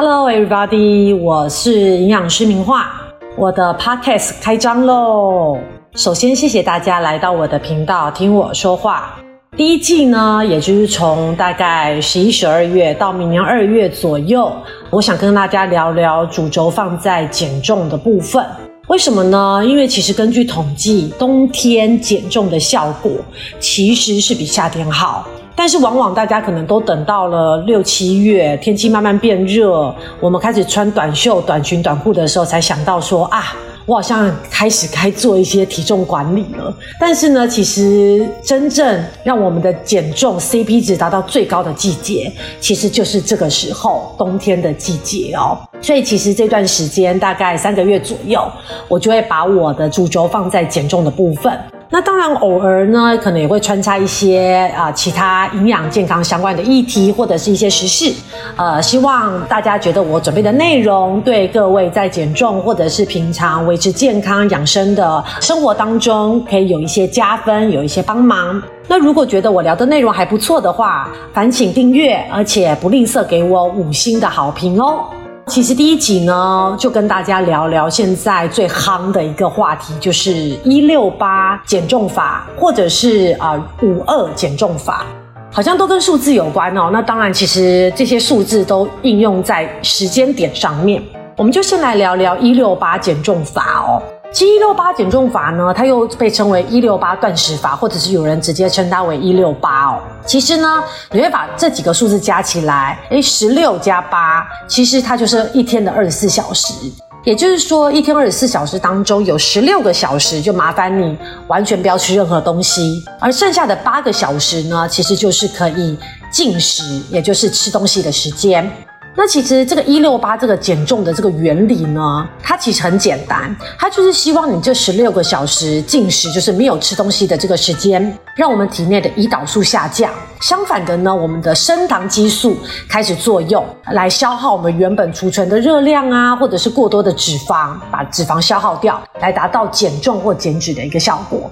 Hello, everybody！我是营养师明画，我的 Podcast 开张喽。首先，谢谢大家来到我的频道听我说话。第一季呢，也就是从大概十一、十二月到明年二月左右，我想跟大家聊聊主轴放在减重的部分。为什么呢？因为其实根据统计，冬天减重的效果其实是比夏天好。但是往往大家可能都等到了六七月，天气慢慢变热，我们开始穿短袖、短裙、短裤的时候，才想到说啊。我好像开始该做一些体重管理了，但是呢，其实真正让我们的减重 CP 值达到最高的季节，其实就是这个时候，冬天的季节哦。所以其实这段时间大概三个月左右，我就会把我的主轴放在减重的部分。那当然，偶尔呢，可能也会穿插一些啊其他营养健康相关的议题，或者是一些时事。呃，希望大家觉得我准备的内容对各位在减重或者是平常维持健康养生的生活当中，可以有一些加分，有一些帮忙。那如果觉得我聊的内容还不错的话，烦请订阅，而且不吝啬给我五星的好评哦。其实第一集呢，就跟大家聊聊现在最夯的一个话题，就是一六八减重法，或者是啊五二减重法，好像都跟数字有关哦。那当然，其实这些数字都应用在时间点上面。我们就先来聊聊一六八减重法哦。一六八减重法呢，它又被称为一六八断食法，或者是有人直接称它为一六八哦。其实呢，你会把这几个数字加起来，诶十六加八，其实它就是一天的二十四小时。也就是说，一天二十四小时当中有十六个小时，就麻烦你完全不要吃任何东西，而剩下的八个小时呢，其实就是可以进食，也就是吃东西的时间。那其实这个一六八这个减重的这个原理呢，它其实很简单，它就是希望你这十六个小时进食，就是没有吃东西的这个时间，让我们体内的胰岛素下降。相反的呢，我们的升糖激素开始作用，来消耗我们原本储存的热量啊，或者是过多的脂肪，把脂肪消耗掉，来达到减重或减脂的一个效果。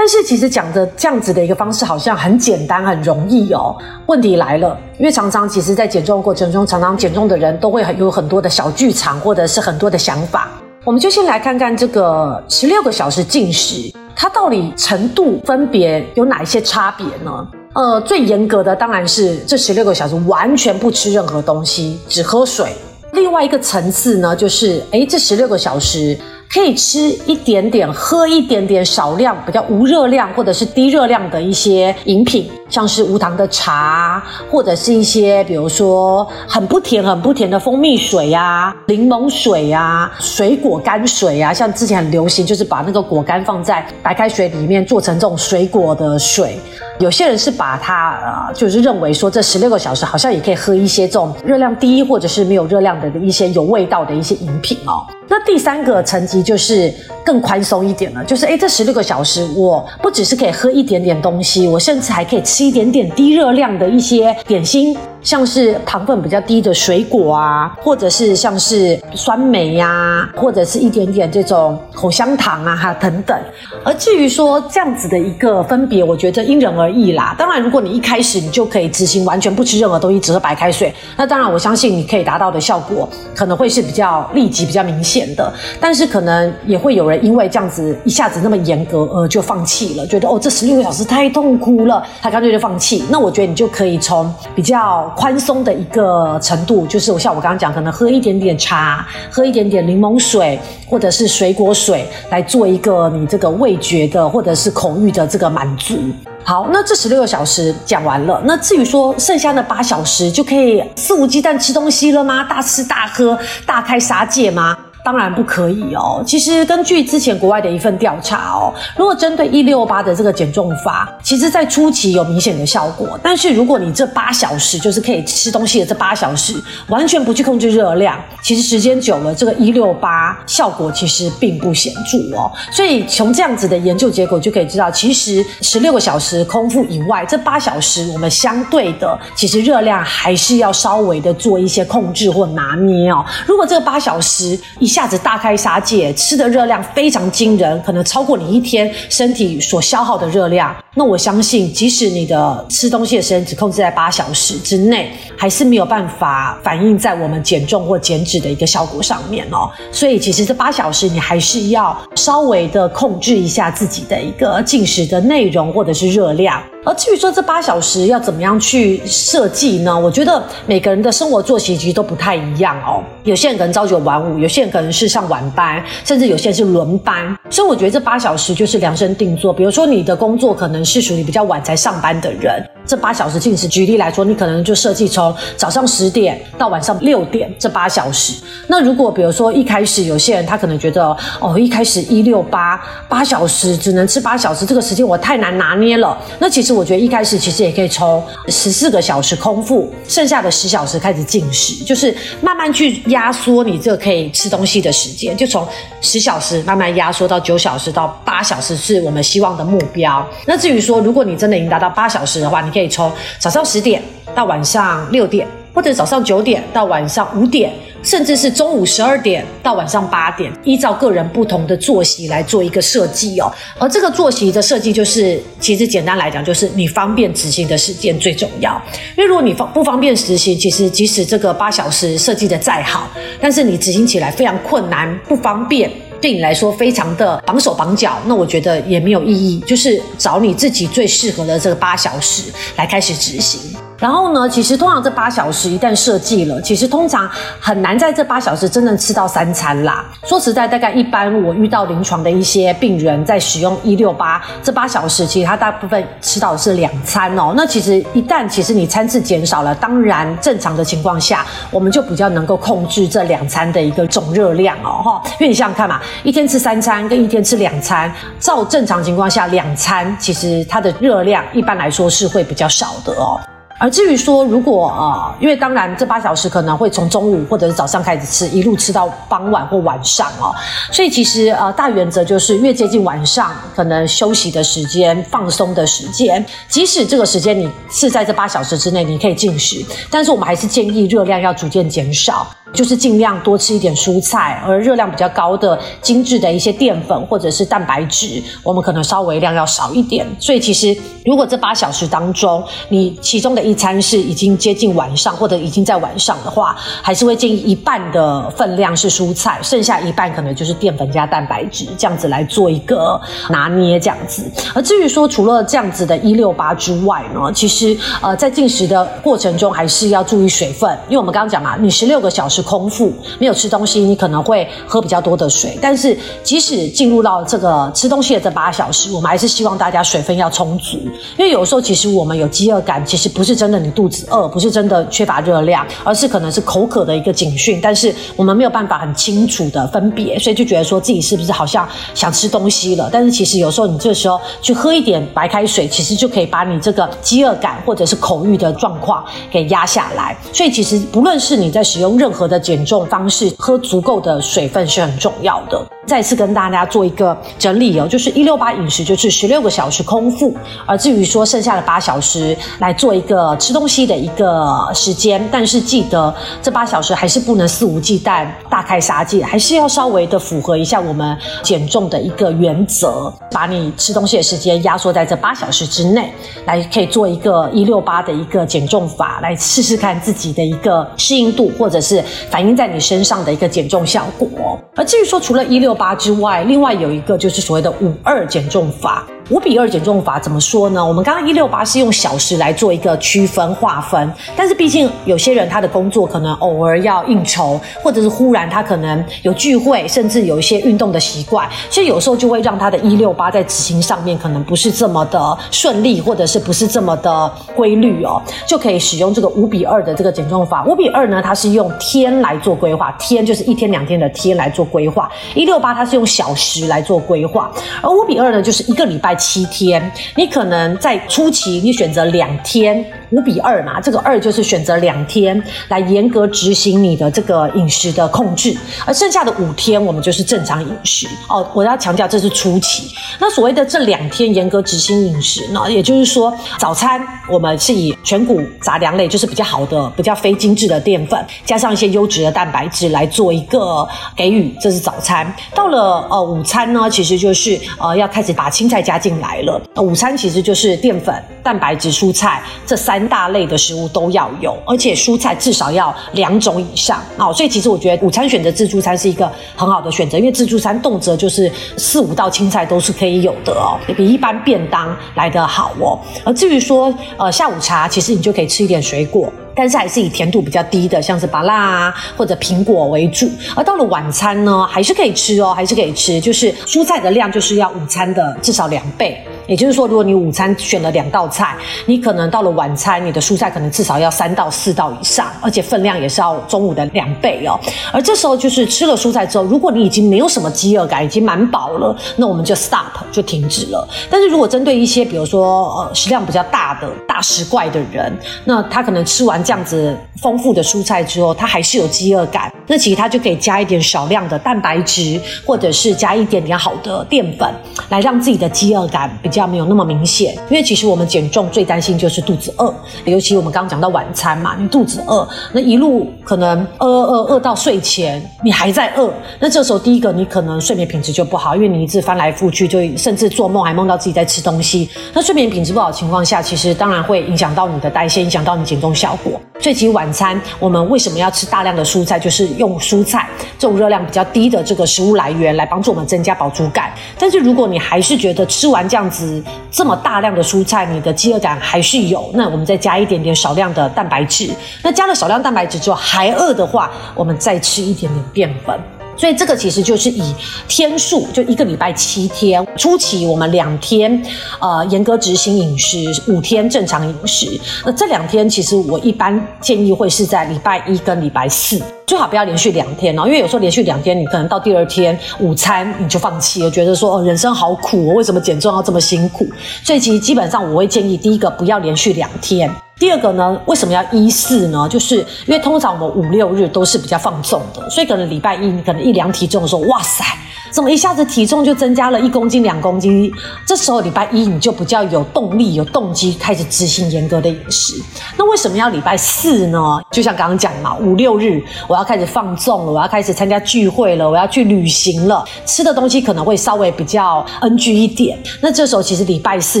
但是其实讲的这样子的一个方式好像很简单很容易哦。问题来了，因为常常其实在减重过程中，常常减重的人都会有很多的小剧场或者是很多的想法。我们就先来看看这个十六个小时进食，它到底程度分别有哪一些差别呢？呃，最严格的当然是这十六个小时完全不吃任何东西，只喝水。另外一个层次呢，就是诶，这十六个小时。可以吃一点点，喝一点点少量、比较无热量或者是低热量的一些饮品，像是无糖的茶，或者是一些比如说很不甜、很不甜的蜂蜜水呀、柠檬水呀、水果干水呀。像之前很流行，就是把那个果干放在白开水里面做成这种水果的水。有些人是把它呃，就是认为说这十六个小时好像也可以喝一些这种热量低或者是没有热量的一些有味道的一些饮品哦。那第三个层级就是更宽松一点了，就是诶，这十六个小时我不只是可以喝一点点东西，我甚至还可以吃吃一点点低热量的一些点心。像是糖分比较低的水果啊，或者是像是酸梅呀，或者是一点点这种口香糖啊，哈等等。而至于说这样子的一个分别，我觉得因人而异啦。当然，如果你一开始你就可以执行完全不吃任何东西，只喝白开水，那当然我相信你可以达到的效果可能会是比较立即、比较明显的。但是可能也会有人因为这样子一下子那么严格，呃，就放弃了，觉得哦这十六个小时太痛苦了，他干脆就放弃。那我觉得你就可以从比较。宽松的一个程度，就是我像我刚刚讲，可能喝一点点茶，喝一点点柠檬水，或者是水果水，来做一个你这个味觉的或者是口欲的这个满足。好，那这十六个小时讲完了，那至于说剩下的八小时，就可以肆无忌惮吃东西了吗？大吃大喝，大开杀戒吗？当然不可以哦。其实根据之前国外的一份调查哦，如果针对一六八的这个减重法，其实在初期有明显的效果。但是如果你这八小时就是可以吃东西的这八小时，完全不去控制热量，其实时间久了，这个一六八效果其实并不显著哦。所以从这样子的研究结果就可以知道，其实十六个小时空腹以外，这八小时我们相对的其实热量还是要稍微的做一些控制或拿捏哦。如果这个八小时一下一下子大开杀戒，吃的热量非常惊人，可能超过你一天身体所消耗的热量。那我相信，即使你的吃东西的时间只控制在八小时之内，还是没有办法反映在我们减重或减脂的一个效果上面哦。所以，其实这八小时你还是要稍微的控制一下自己的一个进食的内容或者是热量。而至于说这八小时要怎么样去设计呢？我觉得每个人的生活作息其实都不太一样哦。有些人可能朝九晚五，有些人可能是上晚班，甚至有些人是轮班。所以我觉得这八小时就是量身定做。比如说你的工作可能是属于比较晚才上班的人，这八小时进食，举例来说，你可能就设计从早上十点到晚上六点这八小时。那如果比如说一开始有些人他可能觉得哦，一开始一六八八小时只能吃八小时，这个时间我太难拿捏了。那其实我觉得一开始其实也可以从十四个小时空腹，剩下的十小时开始进食，就是慢慢去压。缩你这个可以吃东西的时间，就从十小时慢慢压缩到九小时到八小时，是我们希望的目标。那至至于说，如果你真的已经达到八小时的话，你可以从早上十点到晚上六点，或者早上九点到晚上五点。甚至是中午十二点到晚上八点，依照个人不同的作息来做一个设计哦。而这个作息的设计，就是其实简单来讲，就是你方便执行的时间最重要。因为如果你方不方便执行，其实即使这个八小时设计的再好，但是你执行起来非常困难、不方便，对你来说非常的绑手绑脚，那我觉得也没有意义。就是找你自己最适合的这个八小时来开始执行。然后呢，其实通常这八小时一旦设计了，其实通常很难在这八小时真正吃到三餐啦。说实在，大概一般我遇到临床的一些病人在使用一六八这八小时，其实他大部分吃到的是两餐哦。那其实一旦其实你餐次减少了，当然正常的情况下，我们就比较能够控制这两餐的一个总热量哦哈。因为你想想看嘛，一天吃三餐跟一天吃两餐，照正常情况下，两餐其实它的热量一般来说是会比较少的哦。而至于说，如果呃，因为当然这八小时可能会从中午或者是早上开始吃，一路吃到傍晚或晚上哦，所以其实呃大原则就是越接近晚上，可能休息的时间、放松的时间，即使这个时间你是在这八小时之内，你可以进食，但是我们还是建议热量要逐渐减少。就是尽量多吃一点蔬菜，而热量比较高的精致的一些淀粉或者是蛋白质，我们可能稍微量要少一点。所以其实如果这八小时当中，你其中的一餐是已经接近晚上或者已经在晚上的话，还是会建议一半的分量是蔬菜，剩下一半可能就是淀粉加蛋白质，这样子来做一个拿捏这样子。而至于说除了这样子的一六八之外呢，其实呃在进食的过程中还是要注意水分，因为我们刚刚讲嘛，你十六个小时。空腹没有吃东西，你可能会喝比较多的水。但是即使进入到这个吃东西的这八小时，我们还是希望大家水分要充足。因为有时候其实我们有饥饿感，其实不是真的你肚子饿，不是真的缺乏热量，而是可能是口渴的一个警讯。但是我们没有办法很清楚的分别，所以就觉得说自己是不是好像想吃东西了。但是其实有时候你这时候去喝一点白开水，其实就可以把你这个饥饿感或者是口欲的状况给压下来。所以其实不论是你在使用任何的减重方式，喝足够的水分是很重要的。再次跟大家做一个整理哦，就是一六八饮食就是十六个小时空腹，而至于说剩下的八小时来做一个呃吃东西的一个时间，但是记得这八小时还是不能肆无忌惮、大开杀戒，还是要稍微的符合一下我们减重的一个原则，把你吃东西的时间压缩在这八小时之内，来可以做一个一六八的一个减重法，来试试看自己的一个适应度，或者是反映在你身上的一个减重效果。而至于说除了一六八之外，另外有一个就是所谓的五二减重法。五比二减重法怎么说呢？我们刚刚一六八是用小时来做一个区分划分，但是毕竟有些人他的工作可能偶尔要应酬，或者是忽然他可能有聚会，甚至有一些运动的习惯，所以有时候就会让他的一六八在执行上面可能不是这么的顺利，或者是不是这么的规律哦，就可以使用这个五比二的这个减重法。五比二呢，它是用天来做规划，天就是一天两天的天来做规划，一六八它是用小时来做规划，而五比二呢，就是一个礼拜。七天，你可能在初期你选择两天五比二嘛，这个二就是选择两天来严格执行你的这个饮食的控制，而剩下的五天我们就是正常饮食哦。我要强调这是初期。那所谓的这两天严格执行饮食呢，也就是说早餐我们是以全谷杂粮类，就是比较好的、比较非精致的淀粉，加上一些优质的蛋白质来做一个给予，这是早餐。到了呃午餐呢，其实就是呃要开始把青菜加进来了。午餐其实就是淀粉、蛋白质、蔬菜这三三大类的食物都要有，而且蔬菜至少要两种以上哦。所以其实我觉得午餐选择自助餐是一个很好的选择，因为自助餐动辄就是四五道青菜都是可以有的哦，也比一般便当来得好哦。而至于说呃下午茶，其实你就可以吃一点水果。但是还是以甜度比较低的，像是芭辣啊或者苹果为主。而到了晚餐呢，还是可以吃哦，还是可以吃，就是蔬菜的量就是要午餐的至少两倍。也就是说，如果你午餐选了两道菜，你可能到了晚餐，你的蔬菜可能至少要三到四道以上，而且分量也是要中午的两倍哦。而这时候就是吃了蔬菜之后，如果你已经没有什么饥饿感，已经蛮饱了，那我们就 stop 就停止了。但是如果针对一些比如说呃食量比较大的大食怪的人，那他可能吃完这样子丰富的蔬菜之后，他还是有饥饿感，那其实他就可以加一点少量的蛋白质，或者是加一点点好的淀粉，来让自己的饥饿感比较。没有那么明显，因为其实我们减重最担心就是肚子饿，尤其我们刚刚讲到晚餐嘛，你肚子饿，那一路可能饿饿饿饿到睡前，你还在饿，那这时候第一个你可能睡眠品质就不好，因为你一直翻来覆去，就甚至做梦还梦到自己在吃东西，那睡眠品质不好的情况下，其实当然会影响到你的代谢，影响到你减重效果。所以其晚餐我们为什么要吃大量的蔬菜，就是用蔬菜这种热量比较低的这个食物来源来帮助我们增加饱足感。但是如果你还是觉得吃完这样子。这么大量的蔬菜，你的饥饿感还是有。那我们再加一点点少量的蛋白质。那加了少量蛋白质之后还饿的话，我们再吃一点点淀粉。所以这个其实就是以天数，就一个礼拜七天，初期我们两天，呃，严格执行饮食，五天正常饮食。那这两天其实我一般建议会是在礼拜一跟礼拜四，最好不要连续两天哦，因为有时候连续两天，你可能到第二天午餐你就放弃了，觉得说哦人生好苦，为什么减重要这么辛苦？所以其实基本上我会建议，第一个不要连续两天。第二个呢，为什么要一四呢？就是因为通常我们五六日都是比较放纵的，所以可能礼拜一你可能一量体重的时候，哇塞！怎么一下子体重就增加了一公斤、两公斤？这时候礼拜一你就比较有动力、有动机开始执行严格的饮食。那为什么要礼拜四呢？就像刚刚讲嘛，五六日我要开始放纵了，我要开始参加聚会了，我要去旅行了，吃的东西可能会稍微比较 NG 一点。那这时候其实礼拜四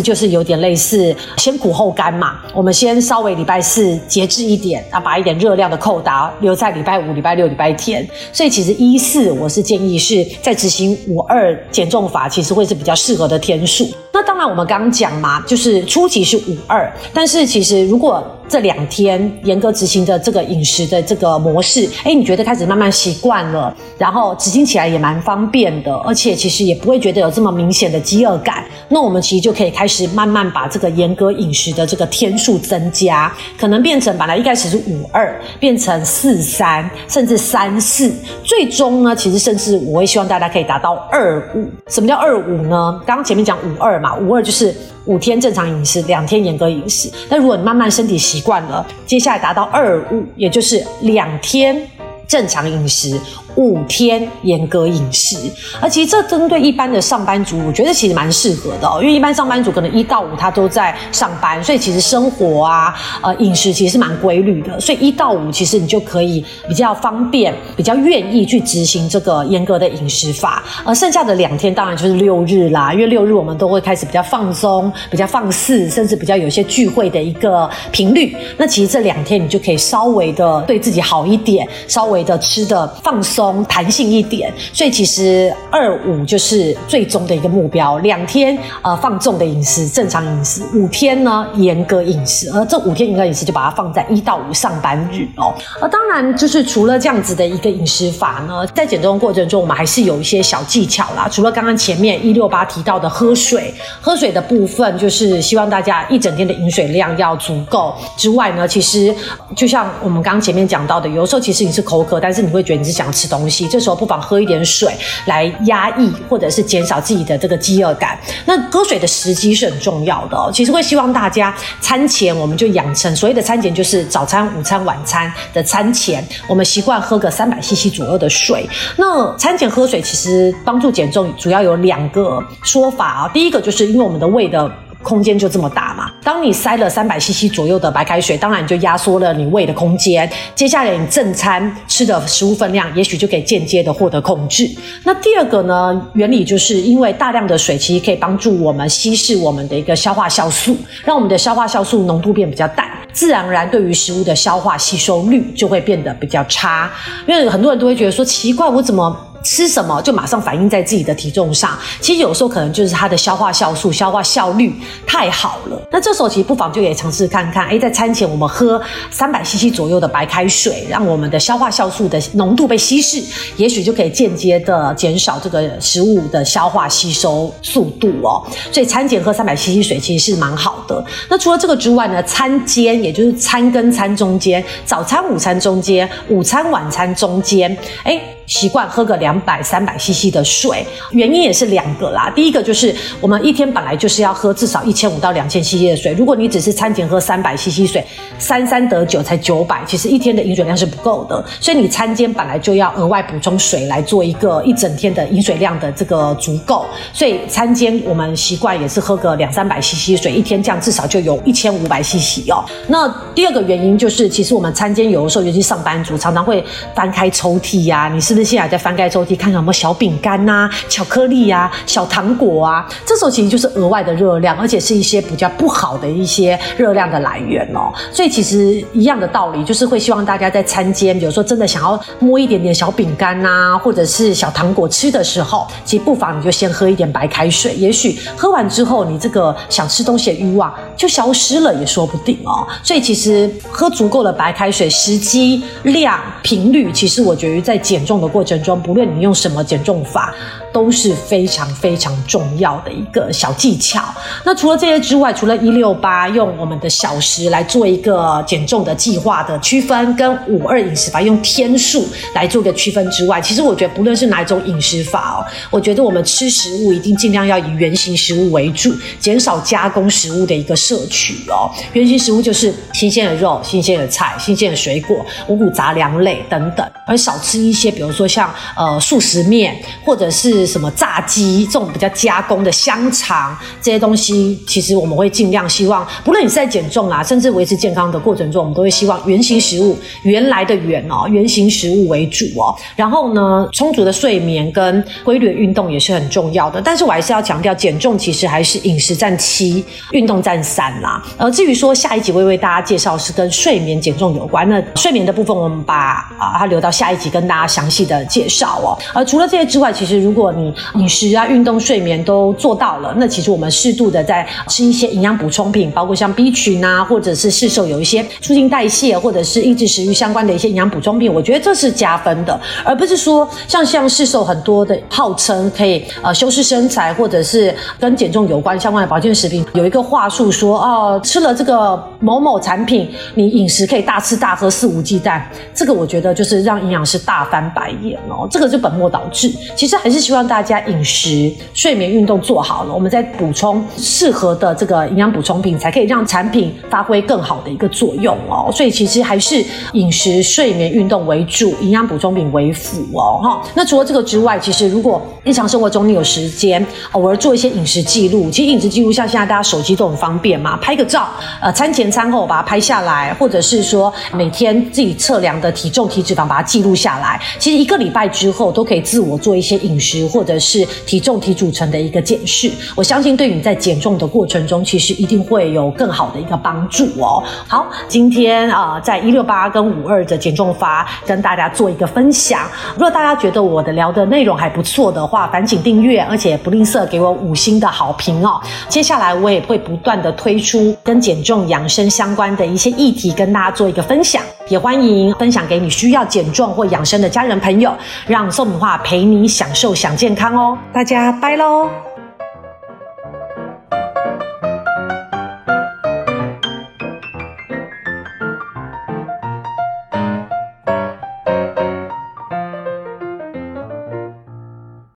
就是有点类似先苦后甘嘛。我们先稍微礼拜四节制一点，啊，把一点热量的扣打留在礼拜五、礼拜六、礼拜天。所以其实一四我是建议是在执行。五二减重法其实会是比较适合的天数。那当然，我们刚刚讲嘛，就是初期是五二，但是其实如果这两天严格执行的这个饮食的这个模式，哎，你觉得开始慢慢习惯了，然后执行起来也蛮方便的，而且其实也不会觉得有这么明显的饥饿感，那我们其实就可以开始慢慢把这个严格饮食的这个天数增加，可能变成本来一开始是五二，变成四三，甚至三四，最终呢，其实甚至我会希望大家可以达到二五。什么叫二五呢？刚刚前面讲五二嘛。五二就是五天正常饮食，两天严格饮食。那如果你慢慢身体习惯了，接下来达到二五，也就是两天正常饮食。五天严格饮食，而其实这针对一般的上班族，我觉得其实蛮适合的哦。因为一般上班族可能一到五他都在上班，所以其实生活啊，呃，饮食其实是蛮规律的。所以一到五其实你就可以比较方便、比较愿意去执行这个严格的饮食法。而剩下的两天当然就是六日啦，因为六日我们都会开始比较放松、比较放肆，甚至比较有些聚会的一个频率。那其实这两天你就可以稍微的对自己好一点，稍微的吃的放松。弹性一点，所以其实二五就是最终的一个目标。两天呃放纵的饮食，正常饮食；五天呢严格饮食，而这五天严格饮食就把它放在一到五上班日哦。而当然就是除了这样子的一个饮食法呢，在减重过程中，我们还是有一些小技巧啦。除了刚刚前面一六八提到的喝水，喝水的部分就是希望大家一整天的饮水量要足够之外呢，其实就像我们刚刚前面讲到的，有时候其实你是口渴，但是你会觉得你是想吃。东西，这时候不妨喝一点水来压抑或者是减少自己的这个饥饿感。那喝水的时机是很重要的哦。其实会希望大家餐前我们就养成所谓的餐前就是早餐、午餐、晚餐的餐前，我们习惯喝个三百 CC 左右的水。那餐前喝水其实帮助减重主要有两个说法啊。第一个就是因为我们的胃的空间就这么大嘛，当你塞了三百 CC 左右的白开水，当然就压缩了你胃的空间。接下来你正餐吃的食物分量，也许就可以间接的获得控制。那第二个呢，原理就是因为大量的水其实可以帮助我们稀释我们的一个消化酵素，让我们的消化酵素浓度变比较淡，自然而然对于食物的消化吸收率就会变得比较差。因为很多人都会觉得说奇怪，我怎么？吃什么就马上反映在自己的体重上，其实有时候可能就是它的消化酵素、消化效率太好了。那这时候其实不妨就可以尝试看看，哎，在餐前我们喝三百 CC 左右的白开水，让我们的消化酵素的浓度被稀释，也许就可以间接的减少这个食物的消化吸收速度哦。所以餐前喝三百 CC 水其实是蛮好的。那除了这个之外呢，餐间也就是餐跟餐中间，早餐、午餐中间，午餐、晚餐中间，哎。习惯喝个两百、三百 CC 的水，原因也是两个啦。第一个就是我们一天本来就是要喝至少一千五到两千 CC 的水，如果你只是餐前喝三百 CC 水，三三得九才九百，其实一天的饮水量是不够的。所以你餐间本来就要额外补充水来做一个一整天的饮水量的这个足够。所以餐间我们习惯也是喝个两三百 CC 水，一天这样至少就有一千五百 CC 哦。那第二个原因就是，其实我们餐间有的时候，尤其上班族常常会翻开抽屉呀，你是。现在在翻盖抽屉，看看有没有小饼干呐、巧克力呀、小糖果啊。这时候其实就是额外的热量，而且是一些比较不好的一些热量的来源哦。所以其实一样的道理，就是会希望大家在餐间，比如说真的想要摸一点点小饼干呐，或者是小糖果吃的时候，其实不妨你就先喝一点白开水。也许喝完之后，你这个想吃东西的欲望就消失了，也说不定哦。所以其实喝足够的白开水，时机、量、频率，其实我觉得在减重的。过程中，不论你用什么减重法。都是非常非常重要的一个小技巧。那除了这些之外，除了一六八用我们的小时来做一个减重的计划的区分，跟五二饮食法用天数来做个区分之外，其实我觉得不论是哪一种饮食法哦，我觉得我们吃食物一定尽量要以原形食物为主，减少加工食物的一个摄取哦。原形食物就是新鲜的肉、新鲜的菜、新鲜的水果、五谷杂粮类等等，而少吃一些，比如说像呃素食面或者是。是什么炸鸡这种比较加工的香肠这些东西，其实我们会尽量希望，不论你是在减重啊，甚至维持健康的过程中，我们都会希望原形食物，原来的原哦，原形食物为主哦。然后呢，充足的睡眠跟规律运动也是很重要的。但是我还是要强调，减重其实还是饮食占七，运动占三啦。而至于说下一集会为大家介绍是跟睡眠减重有关，那睡眠的部分我们把啊它留到下一集跟大家详细的介绍哦。而除了这些之外，其实如果你饮食啊、运动、睡眠都做到了，那其实我们适度的在吃一些营养补充品，包括像 B 群啊，或者是市售有一些促进代谢或者是抑制食欲相关的一些营养补充品，我觉得这是加分的，而不是说像像市售很多的号称可以呃修饰身材或者是跟减重有关相关的保健食品，有一个话术说哦吃了这个某某产品，你饮食可以大吃大喝肆无忌惮，这个我觉得就是让营养师大翻白眼哦，这个就本末倒置，其实还是希望。让大家饮食、睡眠、运动做好了，我们再补充适合的这个营养补充品，才可以让产品发挥更好的一个作用哦。所以其实还是饮食、睡眠、运动为主，营养补充品为辅哦。哈，那除了这个之外，其实如果日常生活中你有时间，偶尔做一些饮食记录，其实饮食记录像现在大家手机都很方便嘛，拍个照，呃，餐前餐后把它拍下来，或者是说每天自己测量的体重、体脂肪把它记录下来，其实一个礼拜之后都可以自我做一些饮食。或者是体重体组成的一个检视，我相信对你在减重的过程中，其实一定会有更好的一个帮助哦。好，今天啊，在一六八跟五二的减重法跟大家做一个分享。如果大家觉得我的聊的内容还不错的话，烦请订阅，而且不吝啬给我五星的好评哦。接下来我也会不断的推出跟减重养生相关的一些议题，跟大家做一个分享。也欢迎分享给你需要减重或养生的家人朋友，让宋敏化陪你享受享健康哦！大家拜喽。